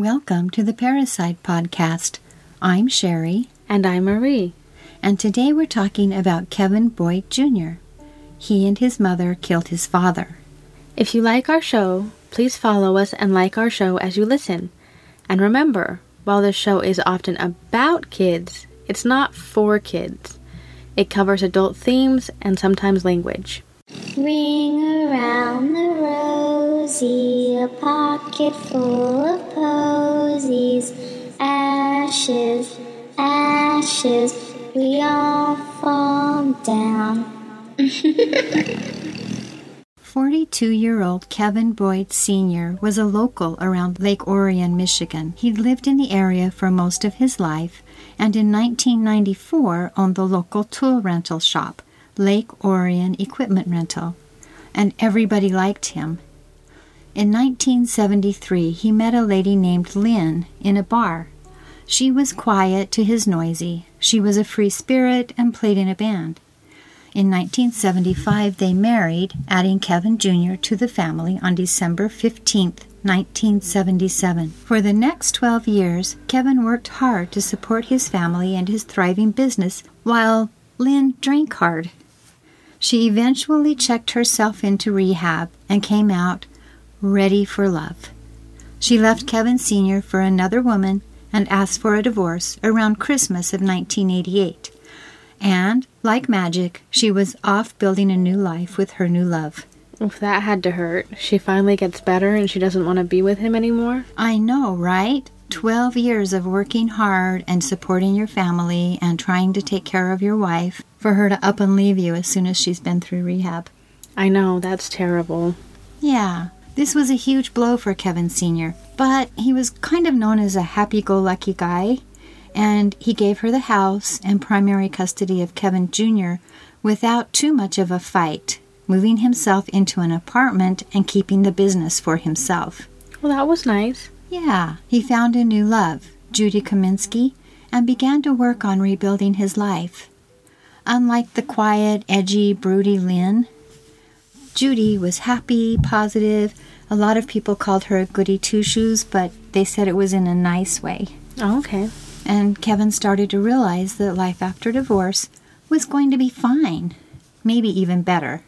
Welcome to the Parricide Podcast. I'm Sherry. And I'm Marie. And today we're talking about Kevin Boyd Jr. He and his mother killed his father. If you like our show, please follow us and like our show as you listen. And remember, while this show is often about kids, it's not for kids. It covers adult themes and sometimes language. Ring around the rosy, a pocket full of posies. Ashes, ashes, we all fall down. 42 year old Kevin Boyd Sr. was a local around Lake Orion, Michigan. He'd lived in the area for most of his life and in 1994 owned the local tool rental shop, Lake Orion Equipment Rental. And everybody liked him. In 1973, he met a lady named Lynn in a bar. She was quiet to his noisy. She was a free spirit and played in a band. In 1975, they married, adding Kevin Jr. to the family on December 15, 1977. For the next 12 years, Kevin worked hard to support his family and his thriving business while Lynn drank hard. She eventually checked herself into rehab and came out ready for love. She left Kevin Sr. for another woman and asked for a divorce around Christmas of 1988. And, like magic, she was off building a new life with her new love. If that had to hurt, she finally gets better and she doesn't want to be with him anymore. I know, right? 12 years of working hard and supporting your family and trying to take care of your wife for her to up and leave you as soon as she's been through rehab. I know, that's terrible. Yeah, this was a huge blow for Kevin Sr., but he was kind of known as a happy go lucky guy, and he gave her the house and primary custody of Kevin Jr. without too much of a fight, moving himself into an apartment and keeping the business for himself. Well, that was nice. Yeah, he found a new love, Judy Kaminsky, and began to work on rebuilding his life. Unlike the quiet, edgy, broody Lynn, Judy was happy, positive. A lot of people called her a goody two shoes, but they said it was in a nice way. Oh, okay. And Kevin started to realize that life after divorce was going to be fine, maybe even better.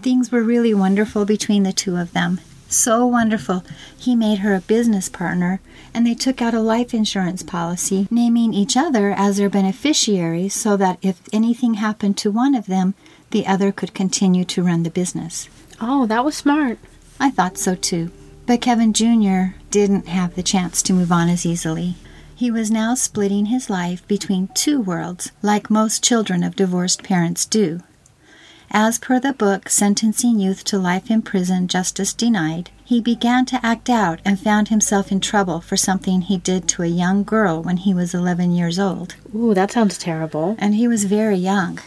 Things were really wonderful between the two of them. So wonderful. He made her a business partner, and they took out a life insurance policy, naming each other as their beneficiaries so that if anything happened to one of them, the other could continue to run the business. Oh, that was smart. I thought so too. But Kevin Jr. didn't have the chance to move on as easily. He was now splitting his life between two worlds, like most children of divorced parents do. As per the book Sentencing Youth to Life in Prison, Justice Denied, he began to act out and found himself in trouble for something he did to a young girl when he was 11 years old. Ooh, that sounds terrible. And he was very young.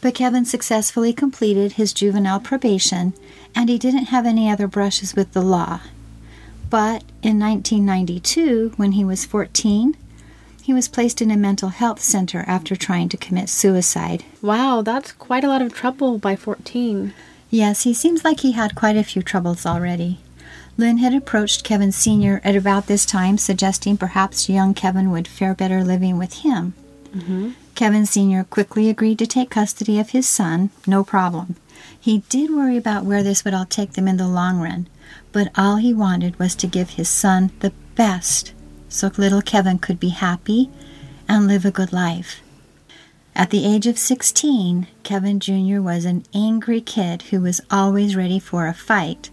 But Kevin successfully completed his juvenile probation, and he didn't have any other brushes with the law. But in 1992, when he was 14, he was placed in a mental health center after trying to commit suicide. Wow, that's quite a lot of trouble by 14. Yes, he seems like he had quite a few troubles already. Lynn had approached Kevin Sr. at about this time, suggesting perhaps young Kevin would fare better living with him. Mm-hmm. Kevin Sr. quickly agreed to take custody of his son, no problem. He did worry about where this would all take them in the long run, but all he wanted was to give his son the best so little Kevin could be happy and live a good life. At the age of 16, Kevin Jr. was an angry kid who was always ready for a fight.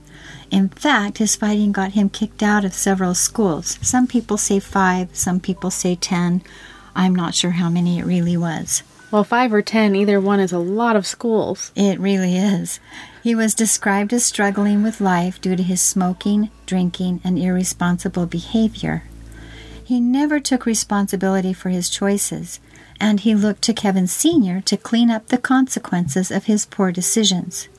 In fact, his fighting got him kicked out of several schools. Some people say five, some people say ten. I'm not sure how many it really was. Well, five or ten, either one is a lot of schools. It really is. He was described as struggling with life due to his smoking, drinking, and irresponsible behavior. He never took responsibility for his choices, and he looked to Kevin Sr. to clean up the consequences of his poor decisions.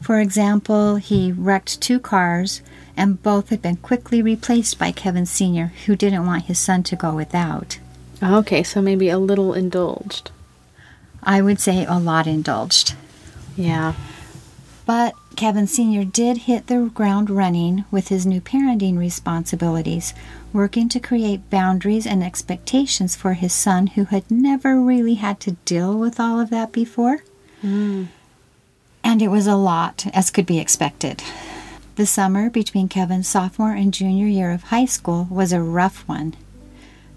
For example, he wrecked two cars, and both had been quickly replaced by Kevin Sr., who didn't want his son to go without. Okay, so maybe a little indulged. I would say a lot indulged. Yeah. But Kevin Sr. did hit the ground running with his new parenting responsibilities, working to create boundaries and expectations for his son who had never really had to deal with all of that before. Mm. And it was a lot, as could be expected. The summer between Kevin's sophomore and junior year of high school was a rough one.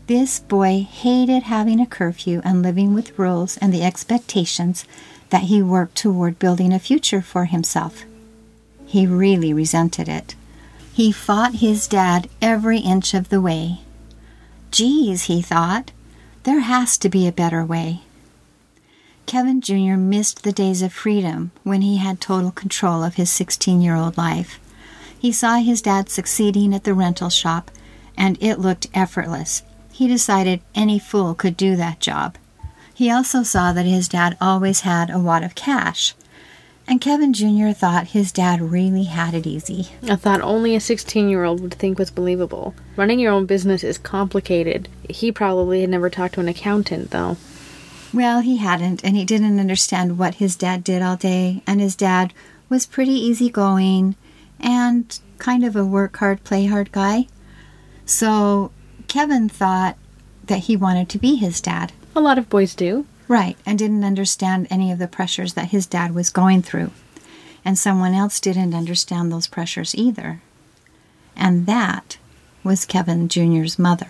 This boy hated having a curfew and living with rules and the expectations that he worked toward building a future for himself. He really resented it. He fought his dad every inch of the way. Geez, he thought, there has to be a better way. Kevin Jr. missed the days of freedom when he had total control of his 16 year old life. He saw his dad succeeding at the rental shop, and it looked effortless. He decided any fool could do that job. He also saw that his dad always had a wad of cash. And Kevin Jr. thought his dad really had it easy. A thought only a 16 year old would think was believable. Running your own business is complicated. He probably had never talked to an accountant, though. Well, he hadn't, and he didn't understand what his dad did all day, and his dad was pretty easygoing and kind of a work hard, play hard guy. So Kevin thought that he wanted to be his dad. A lot of boys do. Right, and didn't understand any of the pressures that his dad was going through. And someone else didn't understand those pressures either. And that was Kevin Jr.'s mother.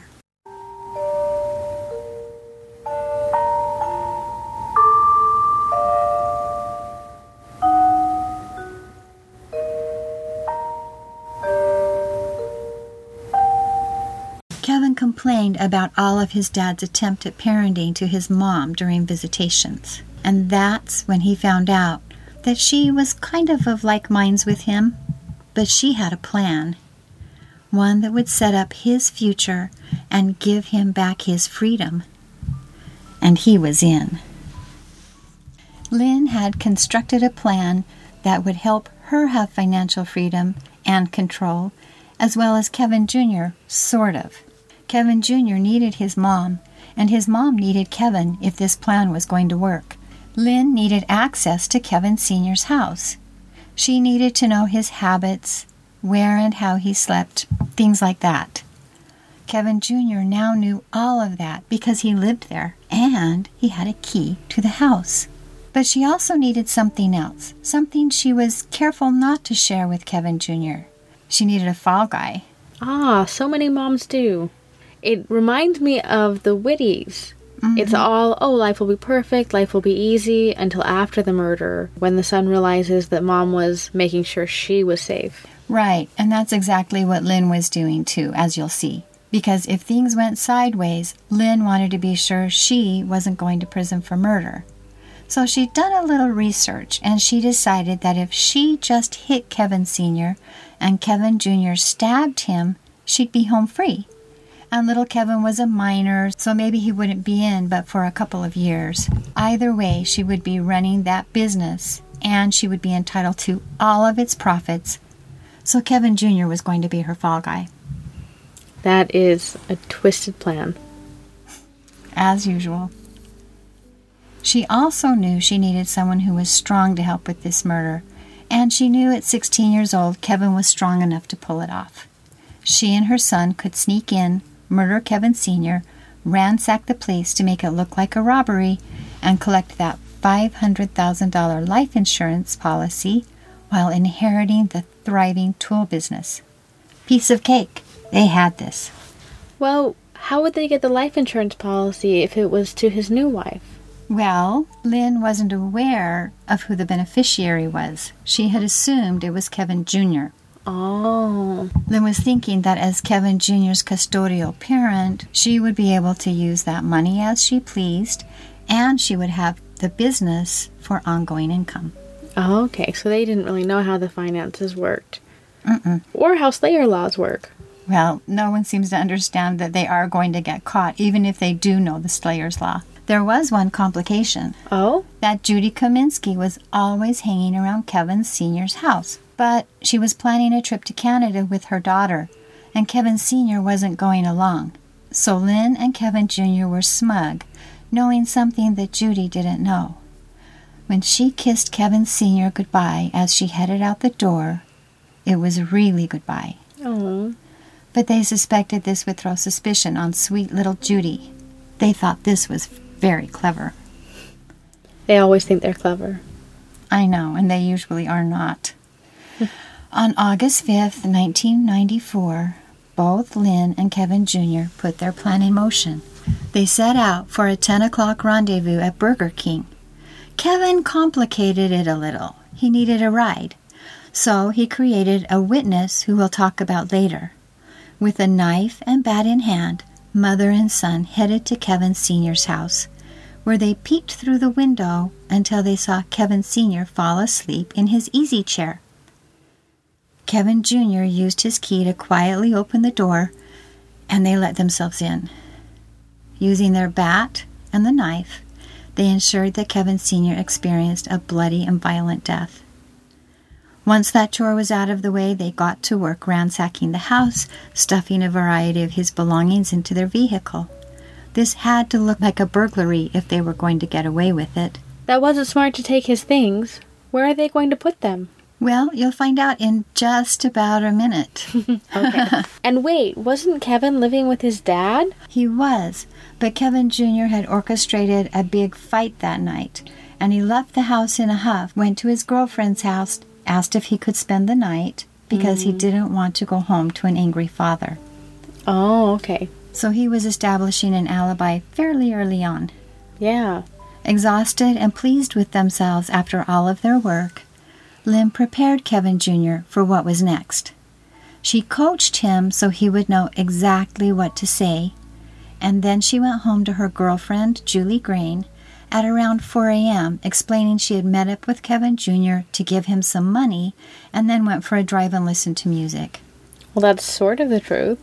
Complained about all of his dad's attempt at parenting to his mom during visitations. And that's when he found out that she was kind of of like minds with him, but she had a plan. One that would set up his future and give him back his freedom. And he was in. Lynn had constructed a plan that would help her have financial freedom and control, as well as Kevin Jr., sort of. Kevin Jr. needed his mom, and his mom needed Kevin if this plan was going to work. Lynn needed access to Kevin Sr.'s house. She needed to know his habits, where and how he slept, things like that. Kevin Jr. now knew all of that because he lived there and he had a key to the house. But she also needed something else, something she was careful not to share with Kevin Jr. She needed a fall guy. Ah, so many moms do. It reminds me of the Witties. Mm-hmm. It's all, oh, life will be perfect, life will be easy until after the murder, when the son realizes that mom was making sure she was safe. Right, and that's exactly what Lynn was doing too, as you'll see. Because if things went sideways, Lynn wanted to be sure she wasn't going to prison for murder. So she'd done a little research and she decided that if she just hit Kevin Sr. and Kevin Jr. stabbed him, she'd be home free. And little Kevin was a minor, so maybe he wouldn't be in but for a couple of years. Either way, she would be running that business and she would be entitled to all of its profits. So Kevin Jr. was going to be her fall guy. That is a twisted plan. As usual. She also knew she needed someone who was strong to help with this murder, and she knew at 16 years old Kevin was strong enough to pull it off. She and her son could sneak in, murder Kevin Sr., ransack the place to make it look like a robbery, and collect that $500,000 life insurance policy while inheriting the thriving tool business. Piece of cake. They had this. Well, how would they get the life insurance policy if it was to his new wife? Well, Lynn wasn't aware of who the beneficiary was. She had assumed it was Kevin Jr. Oh. Lynn was thinking that as Kevin Jr.'s custodial parent, she would be able to use that money as she pleased, and she would have the business for ongoing income. Oh, okay. So they didn't really know how the finances worked. Mm-mm. Or how Slayer laws work. Well, no one seems to understand that they are going to get caught, even if they do know the Slayer's Law. There was one complication. Oh? That Judy Kaminsky was always hanging around Kevin Sr.'s house, but she was planning a trip to Canada with her daughter, and Kevin Sr. wasn't going along. So Lynn and Kevin Jr. were smug, knowing something that Judy didn't know. When she kissed Kevin Sr. goodbye as she headed out the door, it was really goodbye. Oh. But they suspected this would throw suspicion on sweet little Judy. They thought this was very clever. They always think they're clever. I know, and they usually are not. On August 5th, 1994, both Lynn and Kevin Jr. put their plan in motion. They set out for a 10 o'clock rendezvous at Burger King. Kevin complicated it a little. He needed a ride. So he created a witness who we'll talk about later. With a knife and bat in hand, mother and son headed to Kevin Sr.'s house, where they peeked through the window until they saw Kevin Sr. fall asleep in his easy chair. Kevin Jr. used his key to quietly open the door, and they let themselves in. Using their bat and the knife, they ensured that Kevin Sr. experienced a bloody and violent death. Once that chore was out of the way, they got to work ransacking the house, stuffing a variety of his belongings into their vehicle. This had to look like a burglary if they were going to get away with it. That wasn't smart to take his things. Where are they going to put them? Well, you'll find out in just about a minute. Okay. and wait, wasn't Kevin living with his dad? He was, but Kevin Jr. had orchestrated a big fight that night, and he left the house in a huff, went to his girlfriend's house, asked if he could spend the night because he mm. didn't want to go home to an angry father. Oh, okay. So he was establishing an alibi fairly early on. Yeah. Exhausted and pleased with themselves after all of their work, Lynn prepared Kevin Jr. for what was next. She coached him so he would know exactly what to say, and then she went home to her girlfriend, Julie Grain, at around 4 a.m., explaining she had met up with Kevin Jr. to give him some money and then went for a drive and listened to music. Well, that's sort of the truth.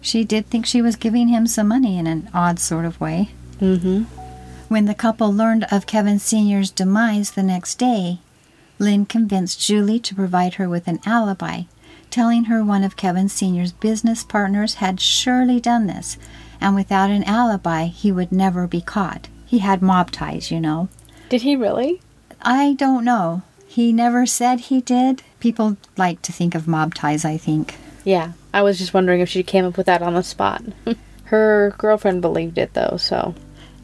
She did think she was giving him some money in an odd sort of way. Mm-hmm. When the couple learned of Kevin Sr.'s demise the next day, Lynn convinced Julie to provide her with an alibi, telling her one of Kevin Sr.'s business partners had surely done this, and without an alibi, he would never be caught. He had mob ties, you know. Did he really? I don't know. He never said he did. People like to think of mob ties, I think. Yeah. I was just wondering if she came up with that on the spot. Her girlfriend believed it, though, so.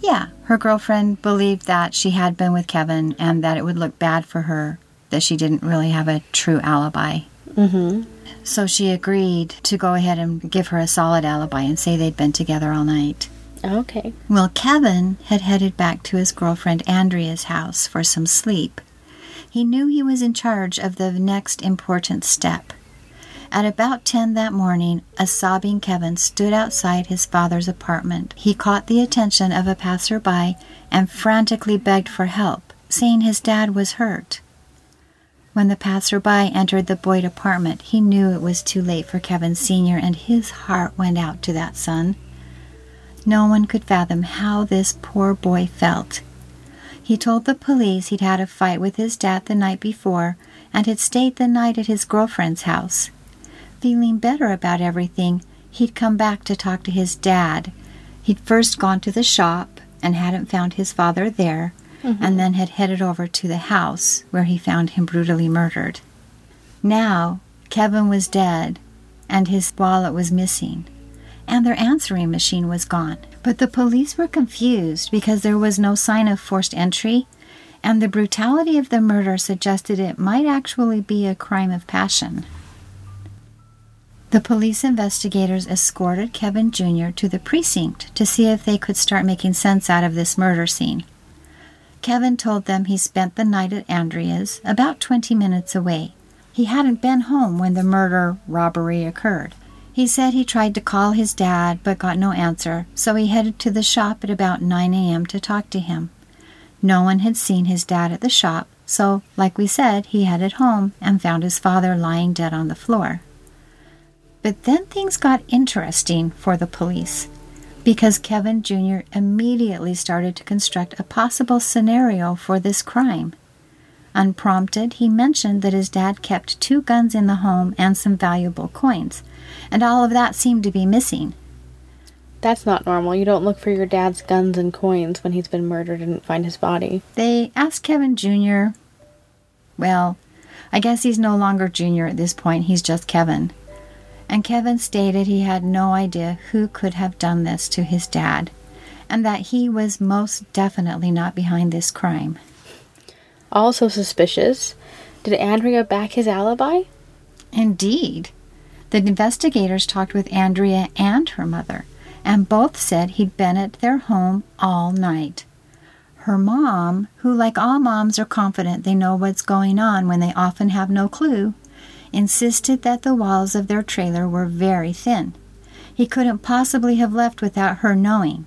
Yeah, her girlfriend believed that she had been with Kevin and that it would look bad for her that she didn't really have a true alibi. Mm-hmm. So she agreed to go ahead and give her a solid alibi and say they'd been together all night. Okay. Well, Kevin had headed back to his girlfriend Andrea's house for some sleep. He knew he was in charge of the next important step. At about 10 that morning, a sobbing Kevin stood outside his father's apartment. He caught the attention of a passerby and frantically begged for help, saying his dad was hurt. When the passerby entered the Boyd apartment, he knew it was too late for Kevin Sr., and his heart went out to that son. No one could fathom how this poor boy felt. He told the police he'd had a fight with his dad the night before and had stayed the night at his girlfriend's house. Feeling better about everything, he'd come back to talk to his dad. He'd first gone to the shop and hadn't found his father there, Mm-hmm. and then had headed over to the house where he found him brutally murdered. Now, Kevin was dead, and his wallet was missing, and their answering machine was gone. But the police were confused because there was no sign of forced entry, and the brutality of the murder suggested it might actually be a crime of passion. The police investigators escorted Kevin Jr. to the precinct to see if they could start making sense out of this murder scene. Kevin told them he spent the night at Andrea's, about 20 minutes away. He hadn't been home when the murder robbery occurred. He said he tried to call his dad but got no answer, so he headed to the shop at about 9 a.m. to talk to him. No one had seen his dad at the shop, so, like we said, he headed home and found his father lying dead on the floor. But then things got interesting for the police because Kevin Jr. immediately started to construct a possible scenario for this crime. Unprompted, he mentioned that his dad kept two guns in the home and some valuable coins, and all of that seemed to be missing. That's not normal. You don't look for your dad's guns and coins when he's been murdered and find his body. They asked Kevin Jr. Well, I guess he's no longer Jr. at this point, he's just Kevin. And Kevin stated he had no idea who could have done this to his dad, and that he was most definitely not behind this crime. Also suspicious. Did Andrea back his alibi? Indeed. The investigators talked with Andrea and her mother, and both said he'd been at their home all night. Her mom, who, like all moms, are confident they know what's going on when they often have no clue, insisted that the walls of their trailer were very thin. He couldn't possibly have left without her knowing,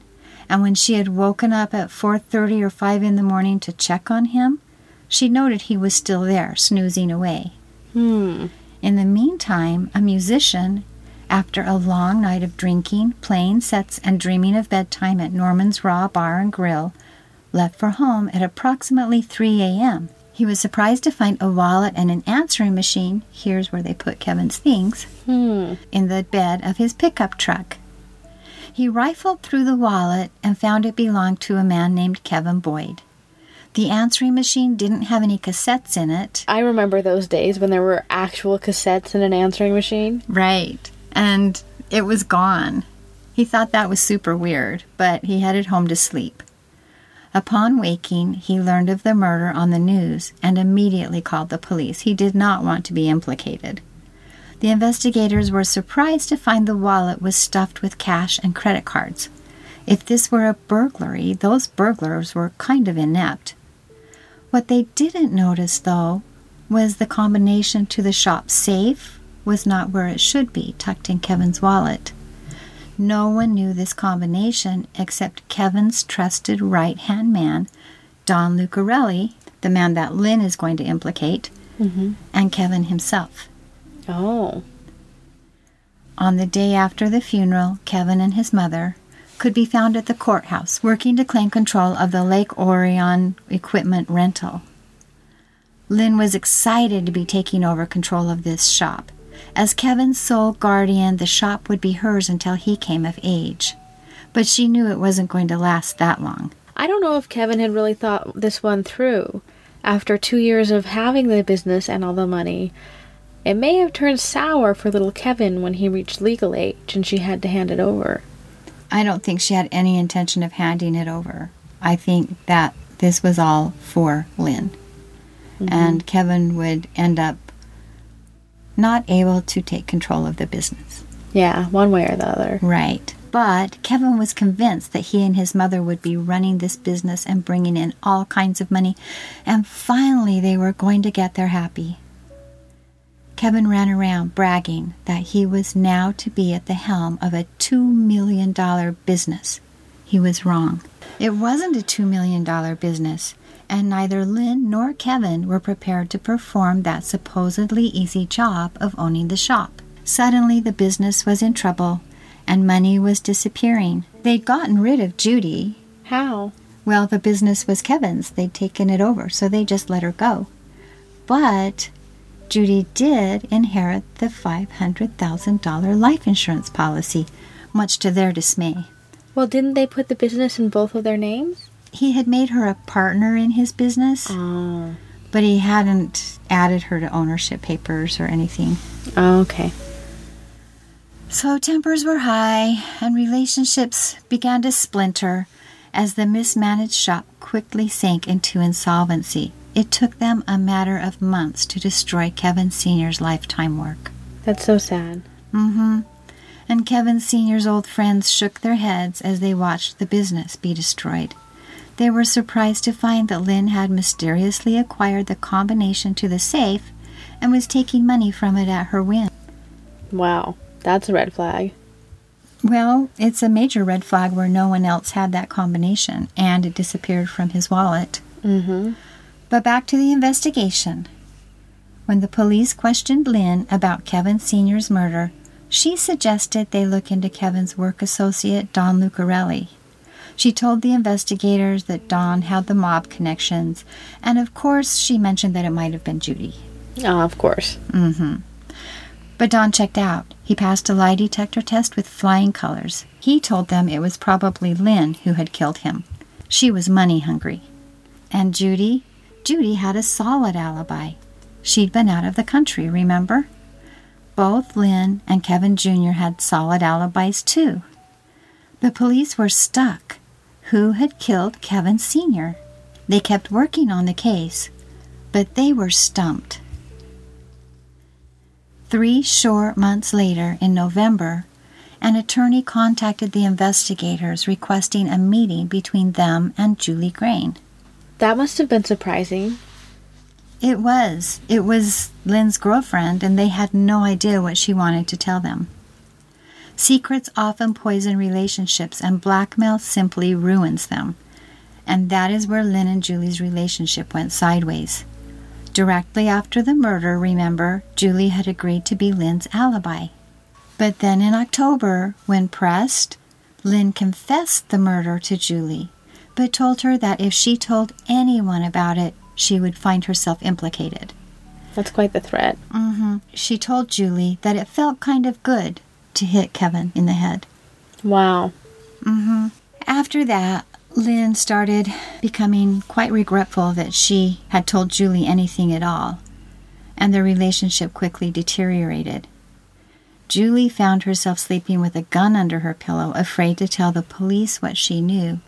and when she had woken up at 4:30 or 5 in the morning to check on him, she noted he was still there, snoozing away. Hmm. In the meantime, a musician, after a long night of drinking, playing sets, and dreaming of bedtime at Norman's Raw Bar and Grill, left for home at approximately 3 a.m. He was surprised to find a wallet and an answering machine, here's where they put Kevin's things, Hmm. in the bed of his pickup truck. He rifled through the wallet and found it belonged to a man named Kevin Boyd. The answering machine didn't have any cassettes in it. I remember those days when there were actual cassettes in an answering machine. Right. And it was gone. He thought that was super weird, but he headed home to sleep. Upon waking, he learned of the murder on the news and immediately called the police. He did not want to be implicated. The investigators were surprised to find the wallet was stuffed with cash and credit cards. If this were a burglary, those burglars were kind of inept. What they didn't notice, though, was the combination to the shop safe was not where it should be, tucked in Kevin's wallet. No one knew this combination except Kevin's trusted right hand man, Don Lucarelli, the man that Lynn is going to implicate, Mm-hmm. and Kevin himself. Oh. On the day after the funeral, Kevin and his mother could be found at the courthouse working to claim control of the Lake Orion equipment rental. Lynn was excited to be taking over control of this shop. As Kevin's sole guardian, the shop would be hers until he came of age. But she knew it wasn't going to last that long. I don't know if Kevin had really thought this one through. After two years of having the business and all the money, it may have turned sour for little Kevin when he reached legal age and she had to hand it over. I don't think she had any intention of handing it over. I think that this was all for Lynn. Mm-hmm. And Kevin would end up not able to take control of the business. Yeah, one way or the other. Right. But Kevin was convinced that he and his mother would be running this business and bringing in all kinds of money, and finally they were going to get their happy. Kevin ran around bragging that he was now to be at the helm of a $2 million business. He was wrong. It wasn't a $2 million business, and neither Lynn nor Kevin were prepared to perform that supposedly easy job of owning the shop. Suddenly, the business was in trouble, and money was disappearing. They'd gotten rid of Judy. How? Well, the business was Kevin's. They'd taken it over, so they just let her go. But Judy did inherit the $500,000 life insurance policy, much to their dismay. Well, didn't they put the business in both of their names? He had made her a partner in his business, Oh. but he hadn't added her to ownership papers or anything. Oh, okay. So tempers were high, and relationships began to splinter as the mismanaged shop quickly sank into insolvency. It took them a matter of months to destroy Kevin Sr.'s lifetime work. That's so sad. Mm-hmm. And Kevin Sr.'s old friends shook their heads as they watched the business be destroyed. They were surprised to find that Lynn had mysteriously acquired the combination to the safe and was taking money from it at her whim. Wow. That's a red flag. Well, it's a major red flag where no one else had that combination and it disappeared from his wallet. Mm-hmm. But back to the investigation. When the police questioned Lynn about Kevin Sr.'s murder, she suggested they look into Kevin's work associate, Don Lucarelli. She told the investigators that Don had the mob connections, and of course, she mentioned that it might have been Judy. Oh, of course. Mm-hmm. But Don checked out. He passed a lie detector test with flying colors. He told them it was probably Lynn who had killed him. She was money hungry. And Judy? Judy had a solid alibi. She'd been out of the country, remember? Both Lynn and Kevin Jr. had solid alibis, too. The police were stuck. Who had killed Kevin Sr.? They kept working on the case, but they were stumped. Three short months later, in November, an attorney contacted the investigators requesting a meeting between them and Julie Grain. That must have been surprising. It was. It was Lynn's girlfriend, and they had no idea what she wanted to tell them. Secrets often poison relationships, and blackmail simply ruins them. And that is where Lynn and Julie's relationship went sideways. Directly after the murder, remember, Julie had agreed to be Lynn's alibi. But then in October, when pressed, Lynn confessed the murder to Julie, but told her that if she told anyone about it, she would find herself implicated. That's quite the threat. hmm She told Julie that it felt kind of good to hit Kevin in the head. Wow. hmm After that, Lynn started becoming quite regretful that she had told Julie anything at all, and their relationship quickly deteriorated. Julie found herself sleeping with a gun under her pillow, afraid to tell the police what she knew.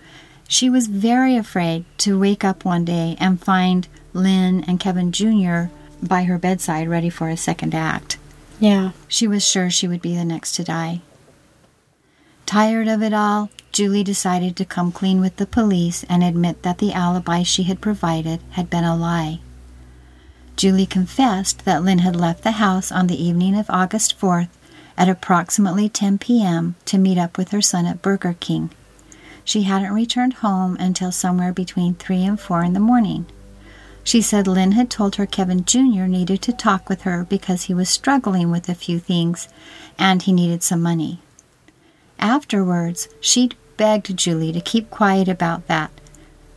She was very afraid to wake up one day and find Lynn and Kevin Jr. by her bedside ready for a second act. Yeah. She was sure she would be the next to die. Tired of it all, Julie decided to come clean with the police and admit that the alibi she had provided had been a lie. Julie confessed that Lynn had left the house on the evening of August 4th at approximately 10 p.m. to meet up with her son at Burger King. She hadn't returned home until somewhere between 3 and 4 in the morning. She said Lynn had told her Kevin Jr. needed to talk with her because he was struggling with a few things and he needed some money. Afterwards, she'd begged Julie to keep quiet about that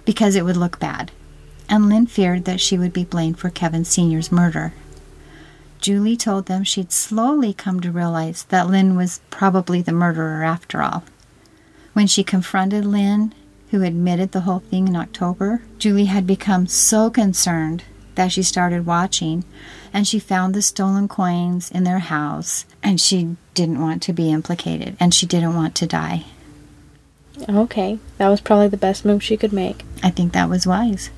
because it would look bad, and Lynn feared that she would be blamed for Kevin Sr.'s murder. Julie told them she'd slowly come to realize that Lynn was probably the murderer after all. When she confronted Lynn, who admitted the whole thing in October, Julie had become so concerned that she started watching and she found the stolen coins in their house and she didn't want to be implicated and she didn't want to die. Okay. That was probably the best move she could make. I think that was wise.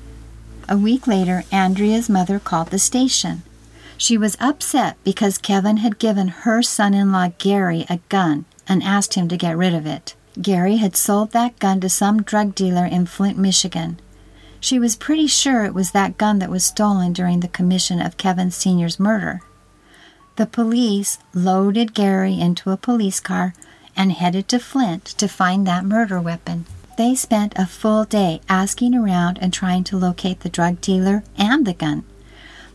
A week later, Andrea's mother called the station. She was upset because Kevin had given her son in law Gary a gun and asked him to get rid of it. Gary had sold that gun to some drug dealer in Flint, Michigan. She was pretty sure it was that gun that was stolen during the commission of Kevin Sr.'s murder. The police loaded Gary into a police car and headed to Flint to find that murder weapon. They spent a full day asking around and trying to locate the drug dealer and the gun.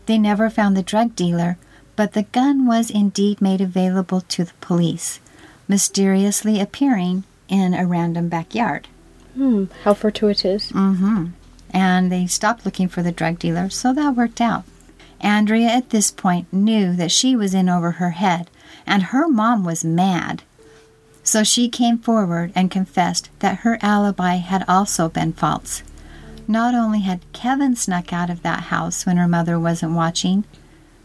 They never found the drug dealer, but the gun was indeed made available to the police, mysteriously appearing in a random backyard. Hmm. How fortuitous. Mm-hmm. And they stopped looking for the drug dealer, so that worked out. Andrea at this point knew that she was in over her head, and her mom was mad. So she came forward and confessed that her alibi had also been false. Not only had Kevin snuck out of that house when her mother wasn't watching,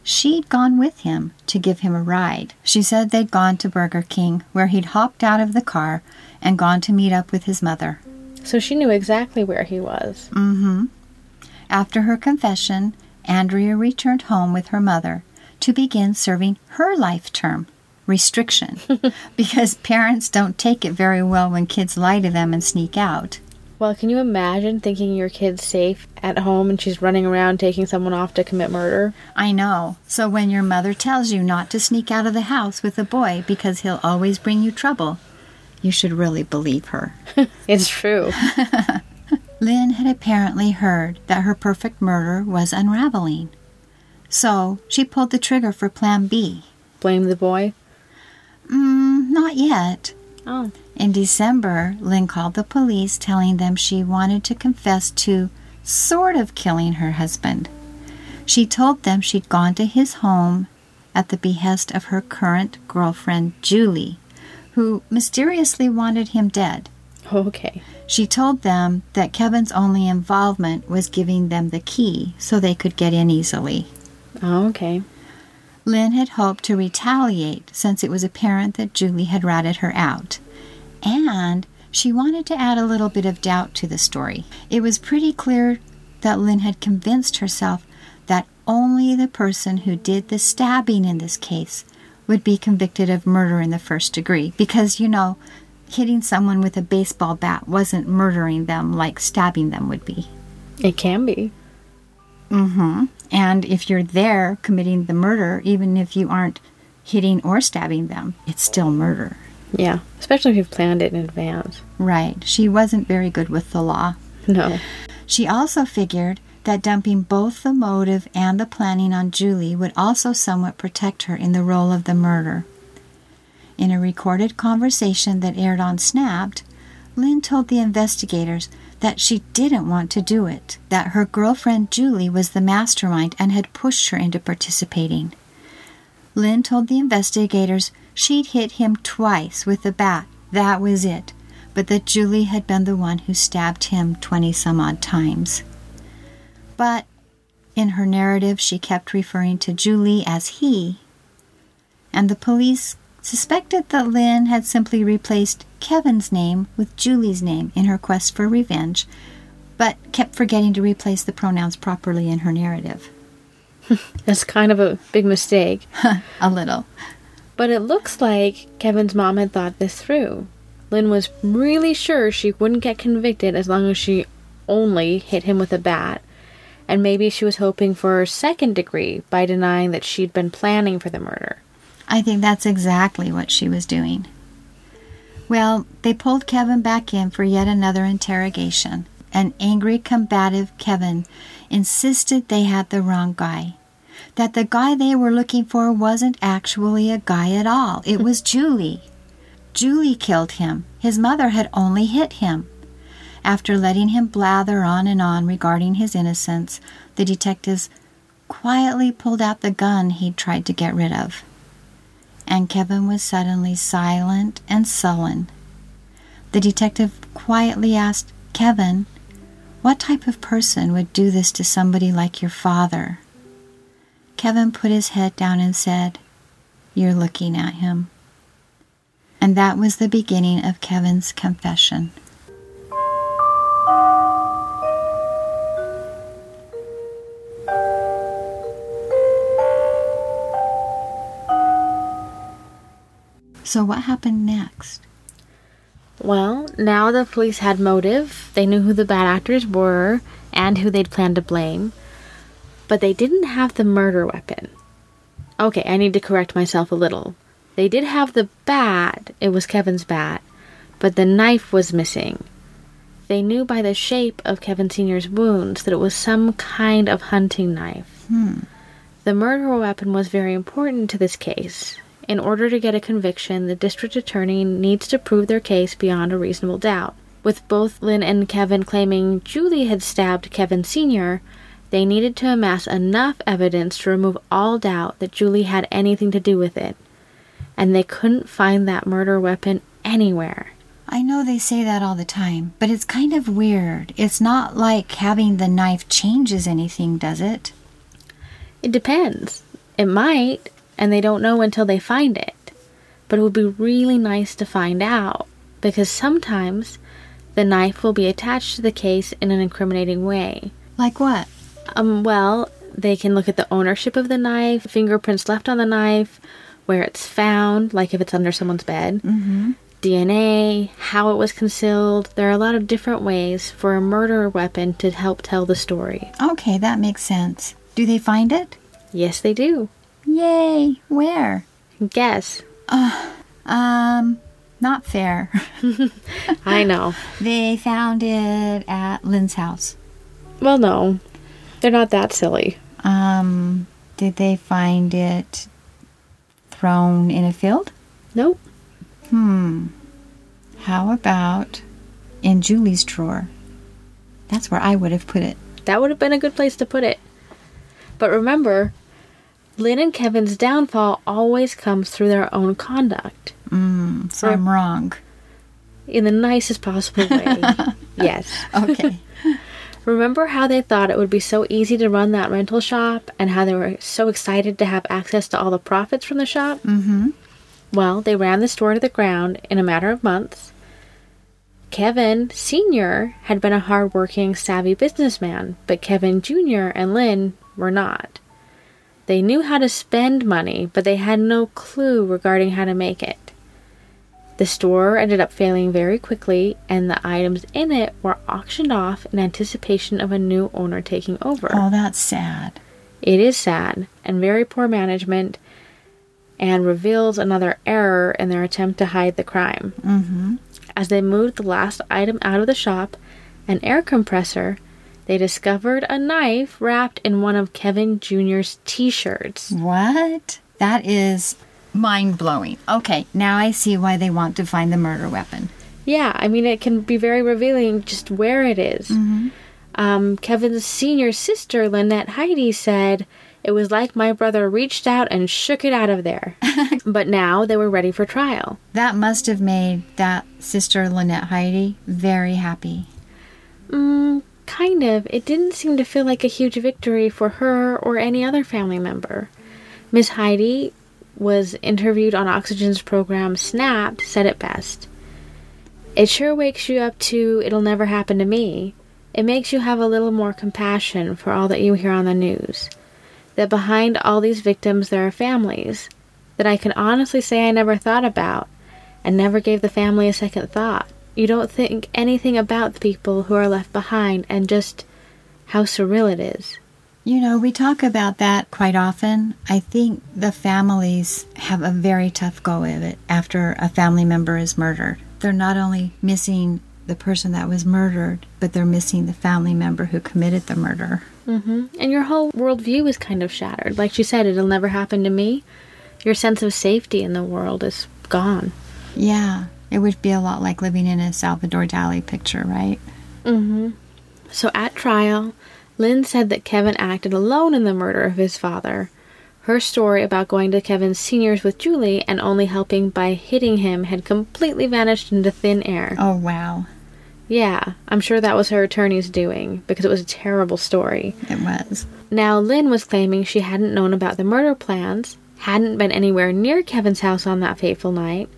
she'd gone with him to give him a ride. She said they'd gone to Burger King, where he'd hopped out of the car and gone to meet up with his mother. So she knew exactly where he was. Mm-hmm. After her confession, Andrea returned home with her mother to begin serving her life term restriction because parents don't take it very well when kids lie to them and sneak out. Well, can you imagine thinking your kid's safe at home and she's running around taking someone off to commit murder? I know. So when your mother tells you not to sneak out of the house with a boy because he'll always bring you trouble, you should really believe her. It's true. Lynn had apparently heard that her perfect murder was unraveling. So she pulled the trigger for Plan B. Blame the boy? Mm, not yet. Oh. In December, Lynn called the police telling them she wanted to confess to sort of killing her husband. She told them she'd gone to his home at the behest of her current girlfriend, Julie, who mysteriously wanted him dead. Okay. She told them that Kevin's only involvement was giving them the key so they could get in easily. Oh, okay. Lynn had hoped to retaliate since it was apparent that Julie had ratted her out. And she wanted to add a little bit of doubt to the story. It was pretty clear that Lynn had convinced herself that only the person who did the stabbing in this case would be convicted of murder in the first degree. Because, you know, hitting someone with a baseball bat wasn't murdering them like stabbing them would be. It can be. Mm-hmm. And if you're there committing the murder, even if you aren't hitting or stabbing them, it's still murder. Yeah. Especially if you've planned it in advance. Right. She wasn't very good with the law. No. She also figured that dumping both the motive and the planning on Julie would also somewhat protect her in the role of the murder. In a recorded conversation that aired on Snapped, Lynn told the investigators that she didn't want to do it, that her girlfriend Julie was the mastermind and had pushed her into participating. Lynn told the investigators she'd hit him twice with the bat, that was it, but that Julie had been the one who stabbed him twenty some odd times. But in her narrative, she kept referring to Julie as he, and the police suspected that Lynn had simply replaced Kevin's name with Julie's name in her quest for revenge, but kept forgetting to replace the pronouns properly in her narrative. That's kind of a big mistake. a little. But it looks like Kevin's mom had thought this through. Lynn was really sure she wouldn't get convicted as long as she only hit him with a bat. And maybe she was hoping for a second degree by denying that she'd been planning for the murder. I think that's exactly what she was doing. Well, they pulled Kevin back in for yet another interrogation. An angry, combative Kevin insisted they had the wrong guy. That the guy they were looking for wasn't actually a guy at all. It was Julie. Julie killed him. His mother had only hit him. After letting him blather on and on regarding his innocence, the detectives quietly pulled out the gun he'd tried to get rid of. And Kevin was suddenly silent and sullen. The detective quietly asked Kevin, What type of person would do this to somebody like your father? Kevin put his head down and said, You're looking at him. And that was the beginning of Kevin's confession. So, what happened next? Well, now the police had motive. They knew who the bad actors were and who they'd planned to blame. But they didn't have the murder weapon. Okay, I need to correct myself a little. They did have the bat, it was Kevin's bat, but the knife was missing. They knew by the shape of Kevin Sr.'s wounds that it was some kind of hunting knife. Hmm. The murder weapon was very important to this case. In order to get a conviction, the district attorney needs to prove their case beyond a reasonable doubt. With both Lynn and Kevin claiming Julie had stabbed Kevin Sr., they needed to amass enough evidence to remove all doubt that Julie had anything to do with it. And they couldn't find that murder weapon anywhere. I know they say that all the time, but it's kind of weird. It's not like having the knife changes anything, does it? It depends. It might, and they don't know until they find it. But it would be really nice to find out, because sometimes the knife will be attached to the case in an incriminating way. Like what? Um, well, they can look at the ownership of the knife, fingerprints left on the knife, where it's found, like if it's under someone's bed, Mm-hmm. DNA, how it was concealed. There are a lot of different ways for a murder weapon to help tell the story. Okay, that makes sense. Do they find it? Yes, they do. Yay! Where? Guess. Um, not fair. I know. they found it at Lynn's house. Well, no. They're not that silly. Um, did they find it thrown in a field? Nope. Hmm. How about in Julie's drawer? That's where I would have put it. That would have been a good place to put it. But remember, Lynn and Kevin's downfall always comes through their own conduct. Mm, so I'm wrong. In the nicest possible way. yes. Okay. Remember how they thought it would be so easy to run that rental shop and how they were so excited to have access to all the profits from the shop? mm-hmm. Well, they ran the store to the ground in a matter of months. Kevin Sr. had been a hardworking, savvy businessman, but Kevin Jr. and Lynn were not. They knew how to spend money, but they had no clue regarding how to make it. The store ended up failing very quickly, and the items in it were auctioned off in anticipation of a new owner taking over. Oh, that's sad. It is sad and very poor management and reveals another error in their attempt to hide the crime. Mm-hmm. As they moved the last item out of the shop, an air compressor, they discovered a knife wrapped in one of Kevin Jr.'s t shirts. What? That is mind blowing. Okay, now I see why they want to find the murder weapon. Yeah, I mean, it can be very revealing just where it is. Um, Kevin's senior sister, Lynette Heidi, said, It was like my brother reached out and shook it out of there. but now they were ready for trial. That must have made that sister Lynette Heidi very happy. Mm, kind of. It didn't seem to feel like a huge victory for her or any other family member. Miss Heidi was interviewed on Oxygen's program Snapped said it best. It sure wakes you up to it'll never happen to me. It makes you have a little more compassion for all that you hear on the news. That behind all these victims there are families that I can honestly say I never thought about and never gave the family a second thought. You don't think anything about the people who are left behind and just how surreal it is. You know, we talk about that quite often. I think the families have a very tough go of it after a family member is murdered. They're not only missing the person that was murdered, but they're missing the family member who committed the murder. Mm-hmm. And your whole worldview is kind of shattered. Like she said, it'll never happen to me. Your sense of safety in the world is gone. Yeah, it would be a lot like living in a Salvador Dali picture, right? Mm-hmm. So at trial, Lynn said that Kevin acted alone in the murder of his father. Her story about going to Kevin's seniors with Julie and only helping by hitting him had completely vanished into thin air. Oh, wow. Yeah, I'm sure that was her attorney's doing because it was a terrible story. It was. Now, Lynn was claiming she hadn't known about the murder plans, hadn't been anywhere near Kevin's house on that fateful night.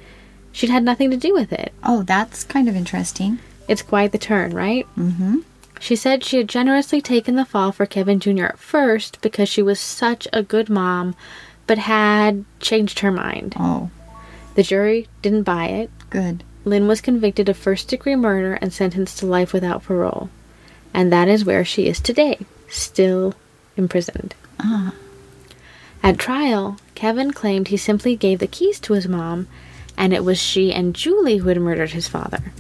She'd had nothing to do with it. Oh, that's kind of interesting. It's quite the turn, right? Mm-hmm. She said she had generously taken the fall for Kevin Jr. at first because she was such a good mom, but had changed her mind. Oh, The jury didn't buy it. good. Lynn was convicted of first degree murder and sentenced to life without parole. And that is where she is today, still imprisoned. Ah, At trial, Kevin claimed he simply gave the keys to his mom, and it was she and Julie who had murdered his father.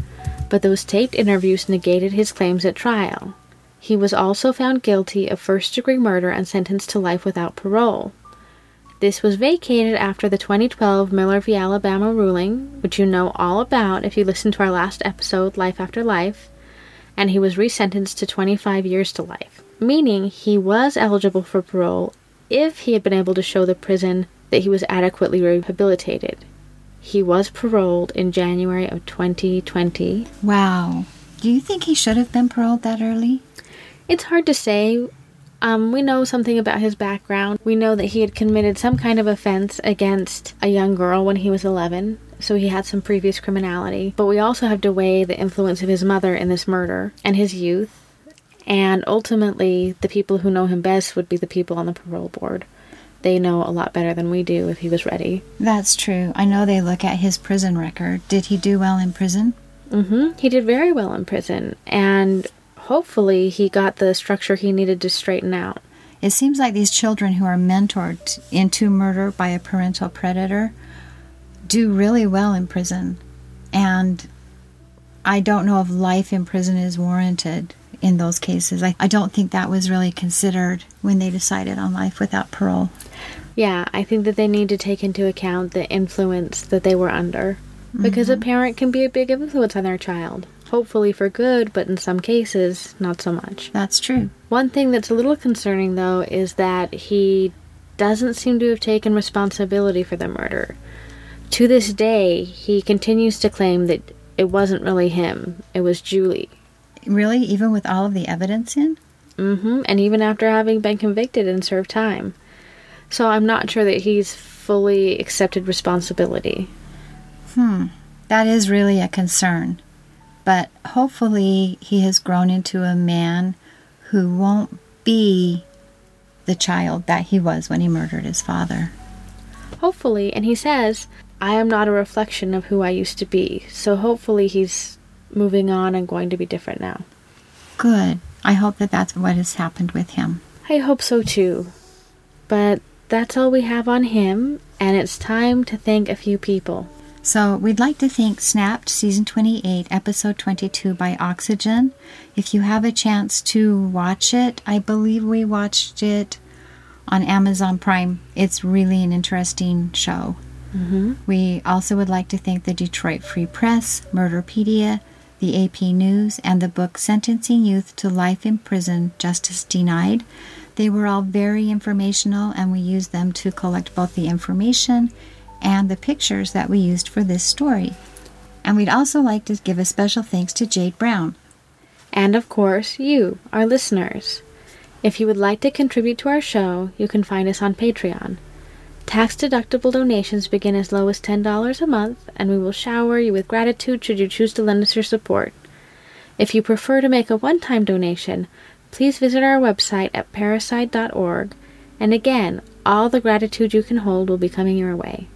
But those taped interviews negated his claims at trial. He was also found guilty of first degree murder and sentenced to life without parole. This was vacated after the 2012 Miller v. Alabama ruling, which you know all about if you listened to our last episode, Life After Life, and he was resentenced to 25 years to life, meaning he was eligible for parole if he had been able to show the prison that he was adequately rehabilitated. He was paroled in January of 2020. wow. Do you think he should have been paroled that early? It's hard to say. Um, we know something about his background. We know that he had committed some kind of offense against a young girl when he was 11, so he had some previous criminality. But we also have to weigh the influence of his mother in this murder and his youth. And ultimately, the people who know him best would be the people on the parole board. They know a lot better than we do if he was ready. That's true. I know they look at his prison record. Did he do well in prison? Mm-hmm. He did very well in prison, and hopefully, he got the structure he needed to straighten out. It seems like these children who are mentored into murder by a parental predator do really well in prison. And I don't know if life in prison is warranted in those cases. I, I don't think that was really considered when they decided on life without parole. Yeah, I think that they need to take into account the influence that they were under. Because a parent can be a big influence on their child. Hopefully for good, but in some cases, not so much. That's true. One thing that's a little concerning, though, is that he doesn't seem to have taken responsibility for the murder. To this day, he continues to claim that it wasn't really him, it was Julie. Really? Even with all of the evidence in? hmm And even after having been convicted and served time. So I'm not sure that he's fully accepted responsibility. Hmm. That is really a concern. But hopefully he has grown into a man who won't be the child that he was when he murdered his father. Hopefully, and he says, I am not a reflection of who I used to be. So hopefully he's moving on and going to be different now. Good. I hope that that's what has happened with him. I hope so too. But that's all we have on him, and it's time to thank a few people. So, we'd like to thank Snapped Season 28, Episode 22 by Oxygen. If you have a chance to watch it, I believe we watched it on Amazon Prime. It's really an interesting show. Mm-hmm. We also would like to thank the Detroit Free Press, Murderpedia, the AP News, and the book Sentencing Youth to Life in Prison Justice Denied. They were all very informational, and we used them to collect both the information and the pictures that we used for this story. And we'd also like to give a special thanks to Jade Brown. And of course, you, our listeners. If you would like to contribute to our show, you can find us on Patreon. Tax deductible donations begin as low as $10 a month, and we will shower you with gratitude should you choose to lend us your support. If you prefer to make a one time donation, please visit our website at parricide.org, and again, all the gratitude you can hold will be coming your way.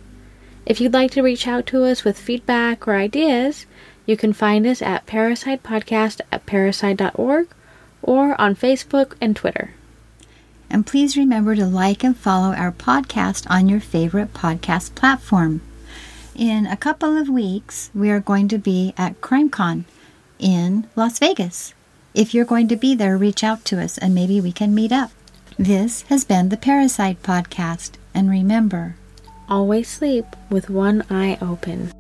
If you'd like to reach out to us with feedback or ideas, you can find us at parricidepodcast at parricide.org or on Facebook and Twitter. And please remember to like and follow our podcast on your favorite podcast platform. In a couple of weeks, we are going to be at CrimeCon in Las Vegas. If you're going to be there, reach out to us and maybe we can meet up. This has been the Parricide Podcast, and remember, Always sleep with one eye open.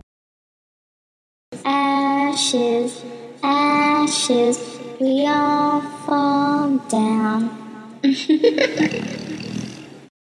Ashes, ashes, we all fall down.